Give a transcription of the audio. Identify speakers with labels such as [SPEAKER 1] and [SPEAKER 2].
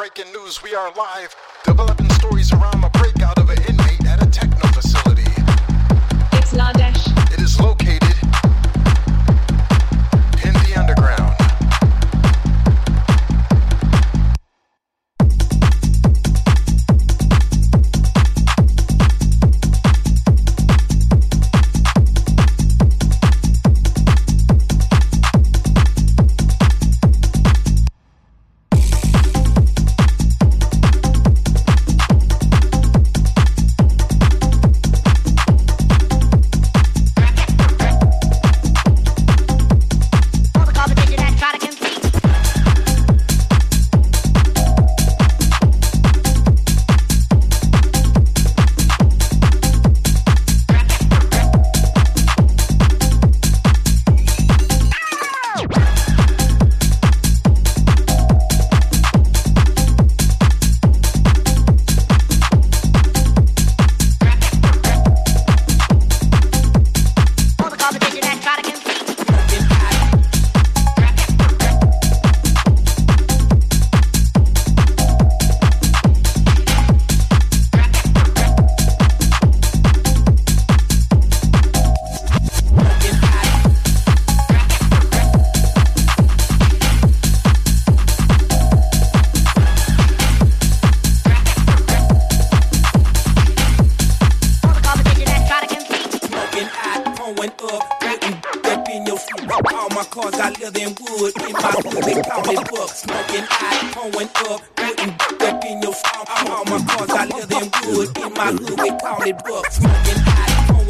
[SPEAKER 1] breaking news. We are live, developing stories around the breakout of an inmate at a techno.
[SPEAKER 2] going up, getting up in your feet. All my cars got leather and wood in my hood. They call me Buck, smoking hot, going up, getting up in your feet. All my cars got leather and wood in my hood. They call me Buck, smoking hot, going